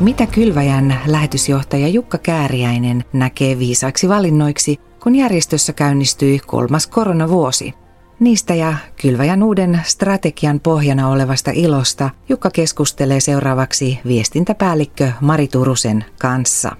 Mitä Kylväjän lähetysjohtaja Jukka Kääriäinen näkee viisaiksi valinnoiksi, kun järjestössä käynnistyi kolmas koronavuosi? Niistä ja Kylväjän uuden strategian pohjana olevasta ilosta Jukka keskustelee seuraavaksi viestintäpäällikkö Mari Turusen kanssa.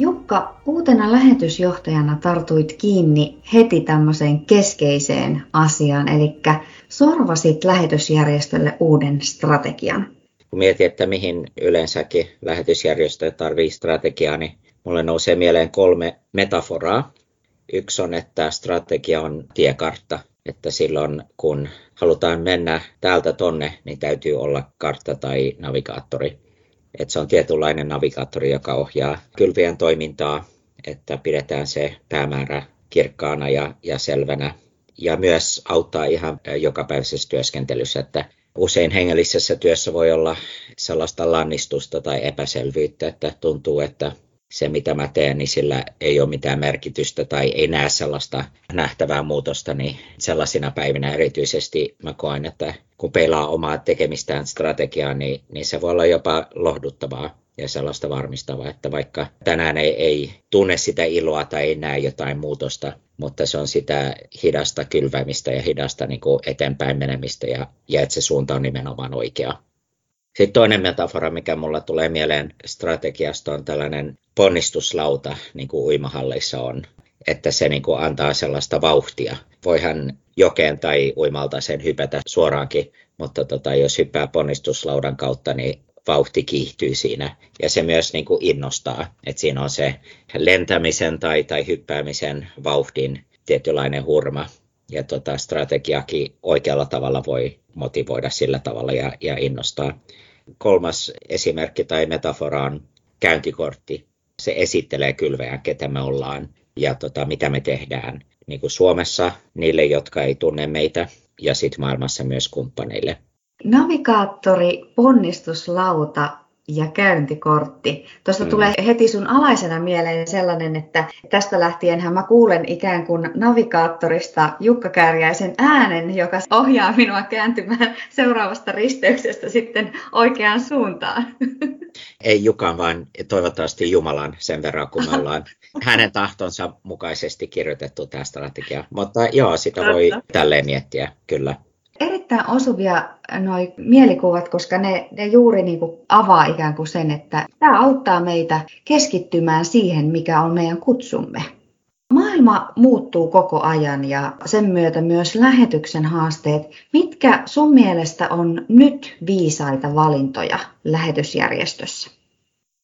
Jukka, uutena lähetysjohtajana tartuit kiinni heti tämmöiseen keskeiseen asiaan, eli sorvasit lähetysjärjestölle uuden strategian. Kun mietin, että mihin yleensäkin lähetysjärjestö tarvii strategiaa, niin mulle nousee mieleen kolme metaforaa. Yksi on, että strategia on tiekartta, että silloin kun halutaan mennä täältä tonne, niin täytyy olla kartta tai navigaattori. Että se on tietynlainen navigaattori, joka ohjaa kylvien toimintaa, että pidetään se päämäärä kirkkaana ja, ja selvänä. Ja myös auttaa ihan jokapäiväisessä työskentelyssä, että usein hengellisessä työssä voi olla sellaista lannistusta tai epäselvyyttä, että tuntuu, että se mitä mä teen, niin sillä ei ole mitään merkitystä tai ei näe sellaista nähtävää muutosta, niin sellaisina päivinä erityisesti mä koen, että kun peilaa omaa tekemistään strategiaa, niin, niin se voi olla jopa lohduttavaa ja sellaista varmistavaa, että vaikka tänään ei, ei tunne sitä iloa tai ei näe jotain muutosta, mutta se on sitä hidasta kylvämistä ja hidasta niin kuin eteenpäin menemistä ja, ja että se suunta on nimenomaan oikea. Sitten toinen metafora, mikä mulla tulee mieleen strategiasta, on tällainen ponnistuslauta, niin kuin uimahalleissa on, että se niin kuin antaa sellaista vauhtia. Voihan jokeen tai uimalta sen hypätä suoraankin, mutta tota, jos hyppää ponnistuslaudan kautta, niin vauhti kiihtyy siinä. Ja se myös niin kuin innostaa, että siinä on se lentämisen tai, tai hyppäämisen vauhdin tietynlainen hurma. Ja tota, strategiakin oikealla tavalla voi motivoida sillä tavalla ja, ja innostaa. Kolmas esimerkki tai metafora on käyntikortti. Se esittelee kylveään, ketä me ollaan ja tota, mitä me tehdään niin kuin Suomessa niille, jotka ei tunne meitä ja sitten maailmassa myös kumppaneille. Navigaattori, ponnistuslauta ja käyntikortti. Tuosta mm. tulee heti sun alaisena mieleen sellainen, että tästä lähtien mä kuulen ikään kuin navigaattorista Jukka Kääriäisen äänen, joka ohjaa minua kääntymään seuraavasta risteyksestä sitten oikeaan suuntaan. Ei Jukan, vaan toivottavasti Jumalan sen verran, kun me ollaan hänen tahtonsa mukaisesti kirjoitettu tämä strategia. Mutta joo, sitä voi tälleen miettiä, kyllä erittäin osuvia noi mielikuvat, koska ne, ne juuri niin kuin avaa ikään kuin sen, että tämä auttaa meitä keskittymään siihen, mikä on meidän kutsumme. Maailma muuttuu koko ajan ja sen myötä myös lähetyksen haasteet. Mitkä sun mielestä on nyt viisaita valintoja lähetysjärjestössä?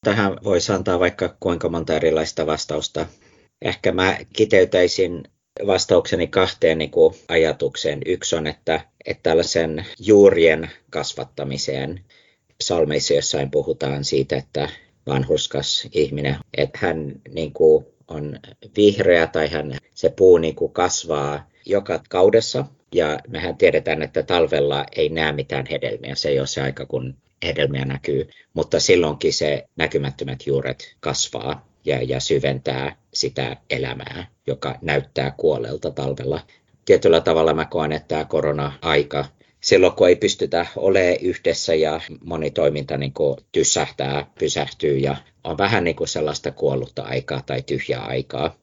Tähän voisi antaa vaikka kuinka monta erilaista vastausta. Ehkä mä kiteytäisin vastaukseni kahteen niin kuin ajatukseen. Yksi on, että, että tällaisen juurien kasvattamiseen salmeissa jossain puhutaan siitä, että vanhuskas ihminen, että hän niin kuin on vihreä tai hän, se puu niin kuin kasvaa joka kaudessa. Ja mehän tiedetään, että talvella ei näe mitään hedelmiä. Se ei ole se aika, kun hedelmiä näkyy, mutta silloinkin se näkymättömät juuret kasvaa ja, ja syventää sitä elämää, joka näyttää kuolelta talvella. Tietyllä tavalla mä koen, että tämä korona-aika, silloin kun ei pystytä olemaan yhdessä ja moni toiminta niin kuin tyssähtää, pysähtyy ja on vähän niin kuin sellaista kuollutta aikaa tai tyhjää aikaa,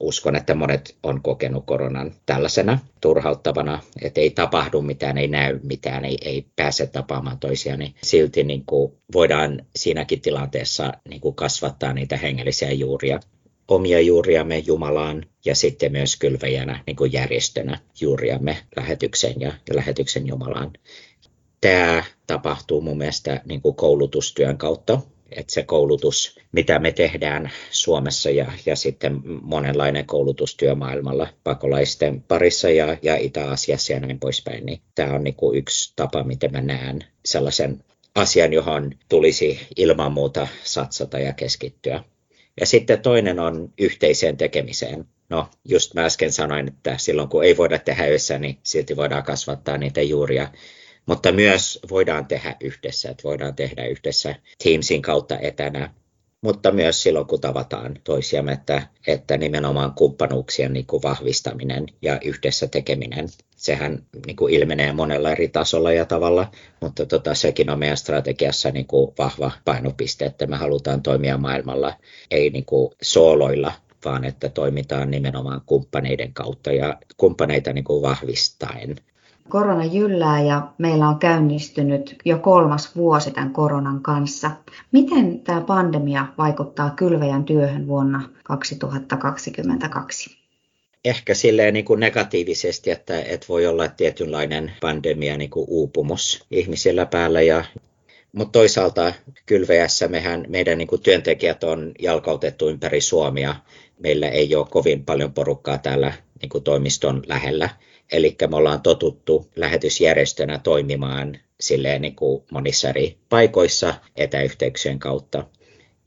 uskon, että monet on kokenut koronan tällaisena turhauttavana, että ei tapahdu mitään, ei näy mitään, ei, ei pääse tapaamaan toisiaan, niin silti niin kuin voidaan siinäkin tilanteessa niin kuin kasvattaa niitä hengellisiä juuria, omia juuriamme Jumalaan ja sitten myös kylväjänä niin kuin järjestönä juuriamme lähetykseen ja, ja lähetyksen Jumalaan. Tämä tapahtuu mun mielestä niin kuin koulutustyön kautta, että se koulutus, mitä me tehdään Suomessa ja, ja sitten monenlainen koulutustyö maailmalla pakolaisten parissa ja, ja Itä-Asiassa ja näin poispäin, niin tämä on niin kuin yksi tapa, miten mä näen sellaisen asian, johon tulisi ilman muuta satsata ja keskittyä. Ja sitten toinen on yhteiseen tekemiseen. No, just mä äsken sanoin, että silloin kun ei voida tehdä yhdessä, niin silti voidaan kasvattaa niitä juuria mutta myös voidaan tehdä yhdessä, että voidaan tehdä yhdessä Teamsin kautta etänä mutta myös silloin, kun tavataan toisiamme, että, että nimenomaan kumppanuuksien niin kuin vahvistaminen ja yhdessä tekeminen, sehän niin kuin ilmenee monella eri tasolla ja tavalla, mutta tota, sekin on meidän strategiassa niin kuin vahva painopiste, että me halutaan toimia maailmalla, ei niin kuin sooloilla, vaan että toimitaan nimenomaan kumppaneiden kautta ja kumppaneita niin kuin vahvistaen. Korona jyllää ja meillä on käynnistynyt jo kolmas vuosi tämän koronan kanssa. Miten tämä pandemia vaikuttaa kylväjän työhön vuonna 2022? Ehkä silleen niin kuin negatiivisesti, että, että voi olla tietynlainen pandemia niin kuin uupumus ihmisillä päällä ja mutta toisaalta kylväjässä mehän, meidän niin kuin työntekijät on jalkautettu ympäri Suomia. Meillä ei ole kovin paljon porukkaa täällä niin kuin toimiston lähellä. Eli me ollaan totuttu lähetysjärjestönä toimimaan silleen niin kuin monissa eri paikoissa etäyhteyksien kautta.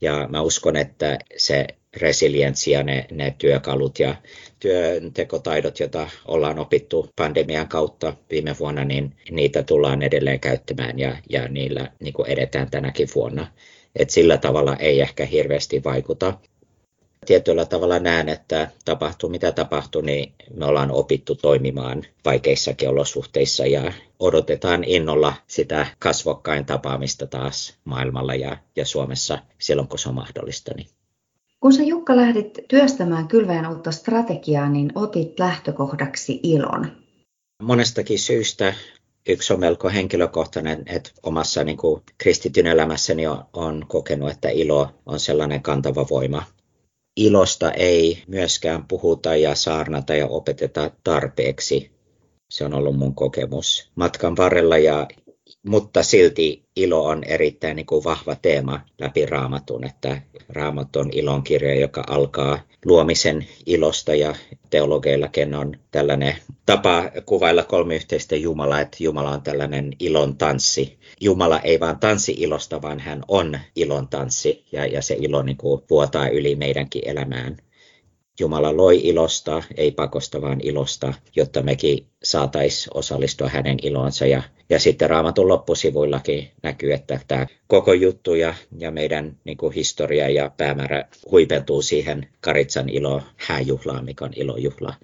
Ja mä uskon, että se resilienssi ja ne, ne työkalut ja työntekotaidot, joita ollaan opittu pandemian kautta viime vuonna, niin niitä tullaan edelleen käyttämään ja, ja niillä niin kuin edetään tänäkin vuonna. Et sillä tavalla ei ehkä hirveästi vaikuta tietyllä tavalla näen, että tapahtuu mitä tapahtuu, niin me ollaan opittu toimimaan vaikeissakin olosuhteissa ja odotetaan innolla sitä kasvokkain tapaamista taas maailmalla ja, ja Suomessa silloin, kun se on mahdollista. Niin. Kun sä Jukka lähdit työstämään kylväjän uutta strategiaa, niin otit lähtökohdaksi ilon. Monestakin syystä yksi on melko henkilökohtainen, että omassa niin kuin kristityn elämässäni on, on kokenut, että ilo on sellainen kantava voima ilosta ei myöskään puhuta ja saarnata ja opeteta tarpeeksi. Se on ollut mun kokemus matkan varrella, ja, mutta silti ilo on erittäin niin kuin vahva teema läpi raamatun, että raamat on ilonkirja, joka alkaa luomisen ilosta ja teologeillakin on tällainen tapa kuvailla kolmiyhteistä Jumalaa, että Jumala on tällainen ilon tanssi. Jumala ei vaan tanssi ilosta, vaan hän on ilon tanssi ja, ja se ilo niin kuin vuotaa yli meidänkin elämään. Jumala loi ilosta, ei pakosta, vaan ilosta, jotta mekin saataisiin osallistua hänen ilonsa. Ja, ja sitten Raamatun loppusivuillakin näkyy, että tämä koko juttu ja, ja meidän niin kuin historia ja päämäärä huipentuu siihen Karitsan ilo hääjuhlaan, mikä on ilojuhla.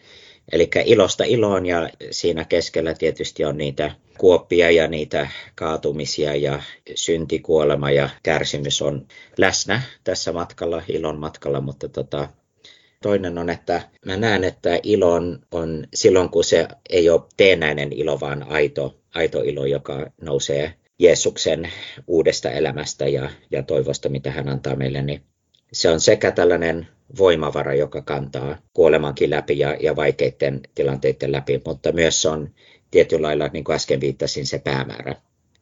Eli ilosta iloon ja siinä keskellä tietysti on niitä kuoppia ja niitä kaatumisia ja syntikuolema ja kärsimys on läsnä tässä matkalla, ilon matkalla, mutta tota, Toinen on, että mä näen, että ilo on, on silloin, kun se ei ole teenäinen ilo, vaan aito, aito ilo, joka nousee Jeesuksen uudesta elämästä ja, ja toivosta, mitä hän antaa meille, niin se on sekä tällainen voimavara, joka kantaa kuolemankin läpi ja, ja vaikeiden tilanteiden läpi, mutta myös on tietyllä lailla, niin kuin äsken viittasin, se päämäärä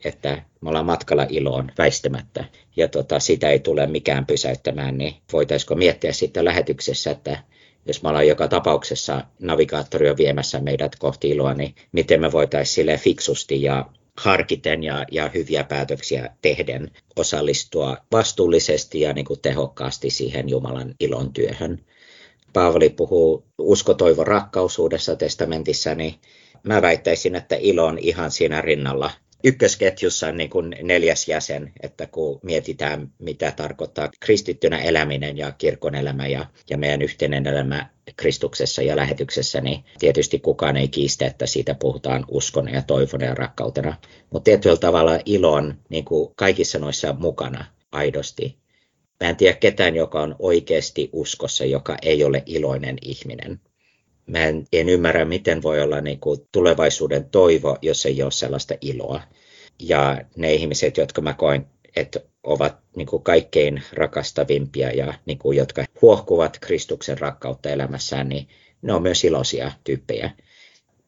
että me ollaan matkalla iloon väistämättä ja tota, sitä ei tule mikään pysäyttämään, niin voitaisiko miettiä sitten lähetyksessä, että jos me ollaan joka tapauksessa navigaattori on viemässä meidät kohti iloa, niin miten me voitaisiin sille fiksusti ja harkiten ja, ja hyviä päätöksiä tehden osallistua vastuullisesti ja niin kuin tehokkaasti siihen Jumalan ilon työhön. Paavali puhuu usko, toivo, rakkausuudessa testamentissa, niin mä väittäisin, että ilo on ihan siinä rinnalla ykkösketjussa niin kuin neljäs jäsen, että kun mietitään, mitä tarkoittaa kristittynä eläminen ja kirkon elämä ja, ja meidän yhteinen elämä Kristuksessa ja lähetyksessä, niin tietysti kukaan ei kiistä, että siitä puhutaan uskona ja toivona ja rakkautena. Mutta tietyllä tavalla ilo on niin kuin kaikissa noissa mukana aidosti. Mä en tiedä ketään, joka on oikeasti uskossa, joka ei ole iloinen ihminen mä en, en ymmärrä, miten voi olla niin kuin tulevaisuuden toivo, jos ei ole sellaista iloa. Ja ne ihmiset, jotka mä koen, että ovat niin kuin kaikkein rakastavimpia ja niin kuin, jotka huohkuvat Kristuksen rakkautta elämässään, niin ne on myös iloisia tyyppejä.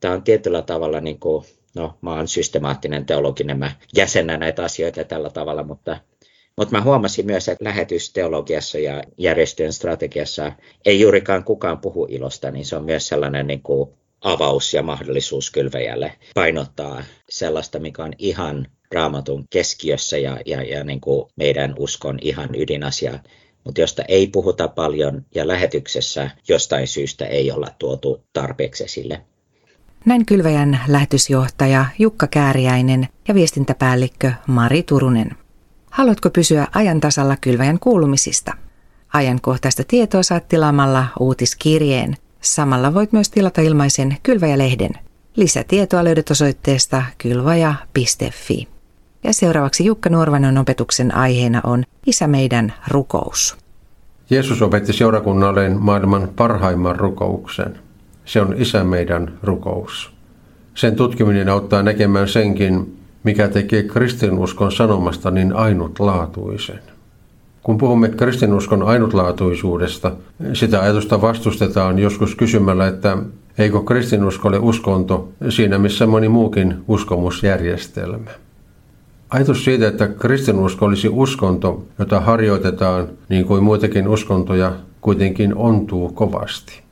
Tämä on tietyllä tavalla, niin kuin, no mä oon systemaattinen teologinen, mä jäsennän näitä asioita tällä tavalla, mutta mutta mä huomasin myös, että lähetysteologiassa ja järjestöjen strategiassa ei juurikaan kukaan puhu ilosta, niin se on myös sellainen niin kuin avaus ja mahdollisuus kylväjälle painottaa sellaista, mikä on ihan raamatun keskiössä ja, ja, ja niin kuin meidän uskon ihan ydinasia, mutta josta ei puhuta paljon ja lähetyksessä jostain syystä ei olla tuotu tarpeeksi esille. Näin Kylväjän lähetysjohtaja Jukka Kääriäinen ja viestintäpäällikkö Mari Turunen. Haluatko pysyä ajan tasalla kylväjän kuulumisista? Ajankohtaista tietoa saat tilaamalla uutiskirjeen. Samalla voit myös tilata ilmaisen Kylväjä-lehden. Lisätietoa löydät osoitteesta kylvaja.fi. Ja seuraavaksi Jukka Nuorvanon opetuksen aiheena on Isä meidän rukous. Jeesus opetti seurakunnalleen maailman parhaimman rukouksen. Se on Isä meidän rukous. Sen tutkiminen auttaa näkemään senkin, mikä tekee kristinuskon sanomasta niin ainutlaatuisen. Kun puhumme kristinuskon ainutlaatuisuudesta, sitä ajatusta vastustetaan joskus kysymällä, että eikö kristinusko ole uskonto siinä missä moni muukin uskomusjärjestelmä. Ajatus siitä, että kristinusko olisi uskonto, jota harjoitetaan niin kuin muitakin uskontoja, kuitenkin ontuu kovasti.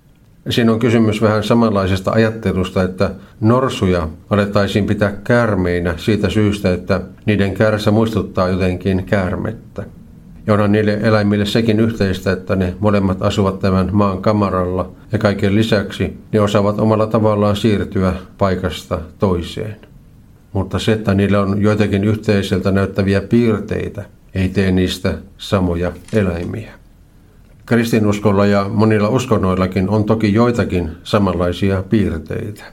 Siinä on kysymys vähän samanlaisesta ajattelusta, että norsuja alettaisiin pitää käärmeinä siitä syystä, että niiden kärsä muistuttaa jotenkin käärmettä. Ja onhan niille eläimille sekin yhteistä, että ne molemmat asuvat tämän maan kamaralla ja kaiken lisäksi ne osaavat omalla tavallaan siirtyä paikasta toiseen. Mutta se, että niillä on joitakin yhteiseltä näyttäviä piirteitä, ei tee niistä samoja eläimiä. Kristinuskolla ja monilla uskonnoillakin on toki joitakin samanlaisia piirteitä.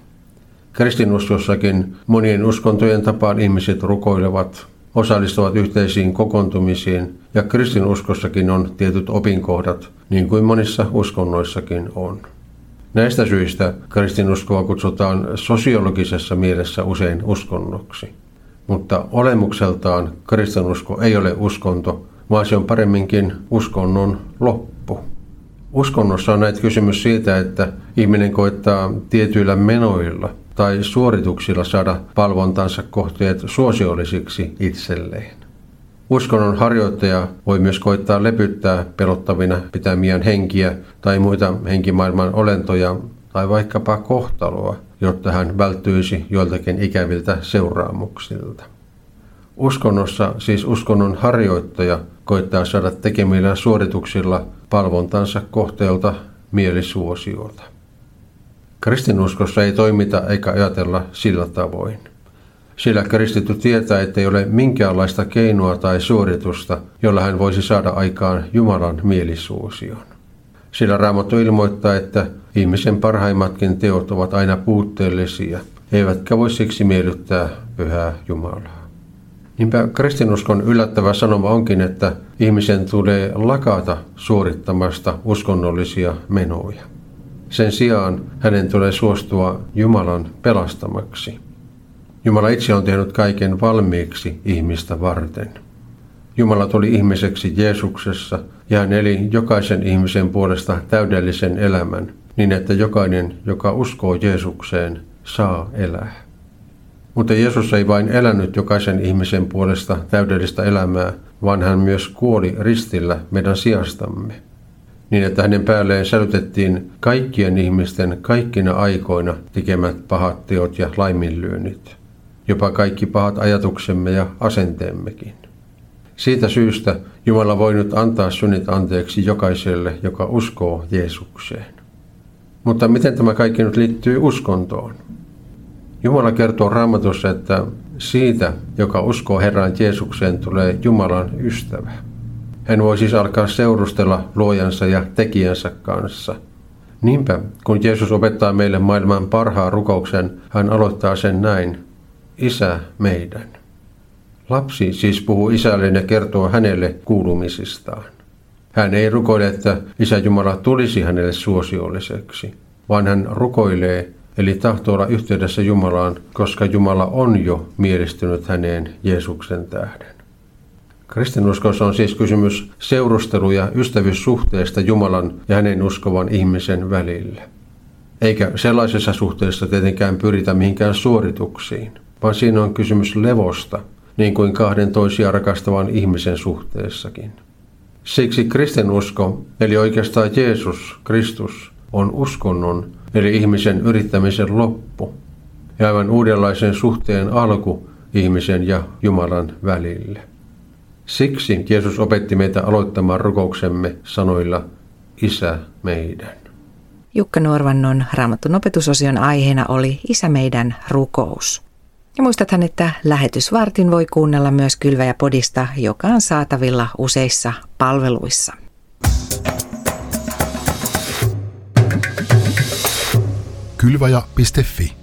Kristinuskossakin monien uskontojen tapaan ihmiset rukoilevat, osallistuvat yhteisiin kokoontumisiin ja kristinuskossakin on tietyt opinkohdat, niin kuin monissa uskonnoissakin on. Näistä syistä kristinuskoa kutsutaan sosiologisessa mielessä usein uskonnoksi. Mutta olemukseltaan kristinusko ei ole uskonto, vaan se on paremminkin uskonnon loppu. Uskonnossa on näitä kysymys siitä, että ihminen koittaa tietyillä menoilla tai suorituksilla saada palvontansa kohteet suosiollisiksi itselleen. Uskonnon harjoittaja voi myös koittaa lepyttää pelottavina pitämiään henkiä tai muita henkimaailman olentoja tai vaikkapa kohtaloa, jotta hän välttyisi joiltakin ikäviltä seuraamuksilta. Uskonnossa siis uskonnon harjoittaja koittaa saada tekemillään suorituksilla palvontansa kohteelta mielisuosiota. Kristinuskossa ei toimita eikä ajatella sillä tavoin. Sillä kristitty tietää, ettei ole minkäänlaista keinoa tai suoritusta, jolla hän voisi saada aikaan Jumalan mielisuosion. Sillä Raamattu ilmoittaa, että ihmisen parhaimmatkin teot ovat aina puutteellisia, eivätkä voi siksi miellyttää pyhää Jumalaa. Niinpä kristinuskon yllättävä sanoma onkin, että ihmisen tulee lakata suorittamasta uskonnollisia menoja. Sen sijaan hänen tulee suostua Jumalan pelastamaksi. Jumala itse on tehnyt kaiken valmiiksi ihmistä varten. Jumala tuli ihmiseksi Jeesuksessa ja hän eli jokaisen ihmisen puolesta täydellisen elämän, niin että jokainen, joka uskoo Jeesukseen, saa elää. Mutta Jeesus ei vain elänyt jokaisen ihmisen puolesta täydellistä elämää, vaan hän myös kuoli ristillä meidän sijastamme. Niin, että hänen päälleen sälytettiin kaikkien ihmisten kaikkina aikoina tekemät pahat teot ja laiminlyönnit. Jopa kaikki pahat ajatuksemme ja asenteemmekin. Siitä syystä Jumala voi nyt antaa synnit anteeksi jokaiselle, joka uskoo Jeesukseen. Mutta miten tämä kaikki nyt liittyy uskontoon? Jumala kertoo raamatussa, että siitä, joka uskoo Herran Jeesukseen, tulee Jumalan ystävä. Hän voi siis alkaa seurustella luojansa ja tekijänsä kanssa. Niinpä, kun Jeesus opettaa meille maailman parhaan rukouksen, hän aloittaa sen näin. Isä meidän. Lapsi siis puhuu isälleen ja kertoo hänelle kuulumisistaan. Hän ei rukoile, että Isä Jumala tulisi hänelle suosiolliseksi, vaan hän rukoilee, eli tahtoo olla yhteydessä Jumalaan, koska Jumala on jo mielistynyt häneen Jeesuksen tähden. Kristinuskossa on siis kysymys seurustelu- ja ystävyyssuhteesta Jumalan ja hänen uskovan ihmisen välillä. Eikä sellaisessa suhteessa tietenkään pyritä mihinkään suorituksiin, vaan siinä on kysymys levosta, niin kuin kahden toisia rakastavan ihmisen suhteessakin. Siksi kristinusko, eli oikeastaan Jeesus, Kristus, on uskonnon eli ihmisen yrittämisen loppu ja aivan uudenlaisen suhteen alku ihmisen ja Jumalan välille. Siksi Jeesus opetti meitä aloittamaan rukouksemme sanoilla Isä meidän. Jukka Nuorvannon raamatun opetusosion aiheena oli Isä meidän rukous. Ja muistathan, että lähetysvartin voi kuunnella myös Kylväjä-podista, joka on saatavilla useissa palveluissa. Kylvaja.fi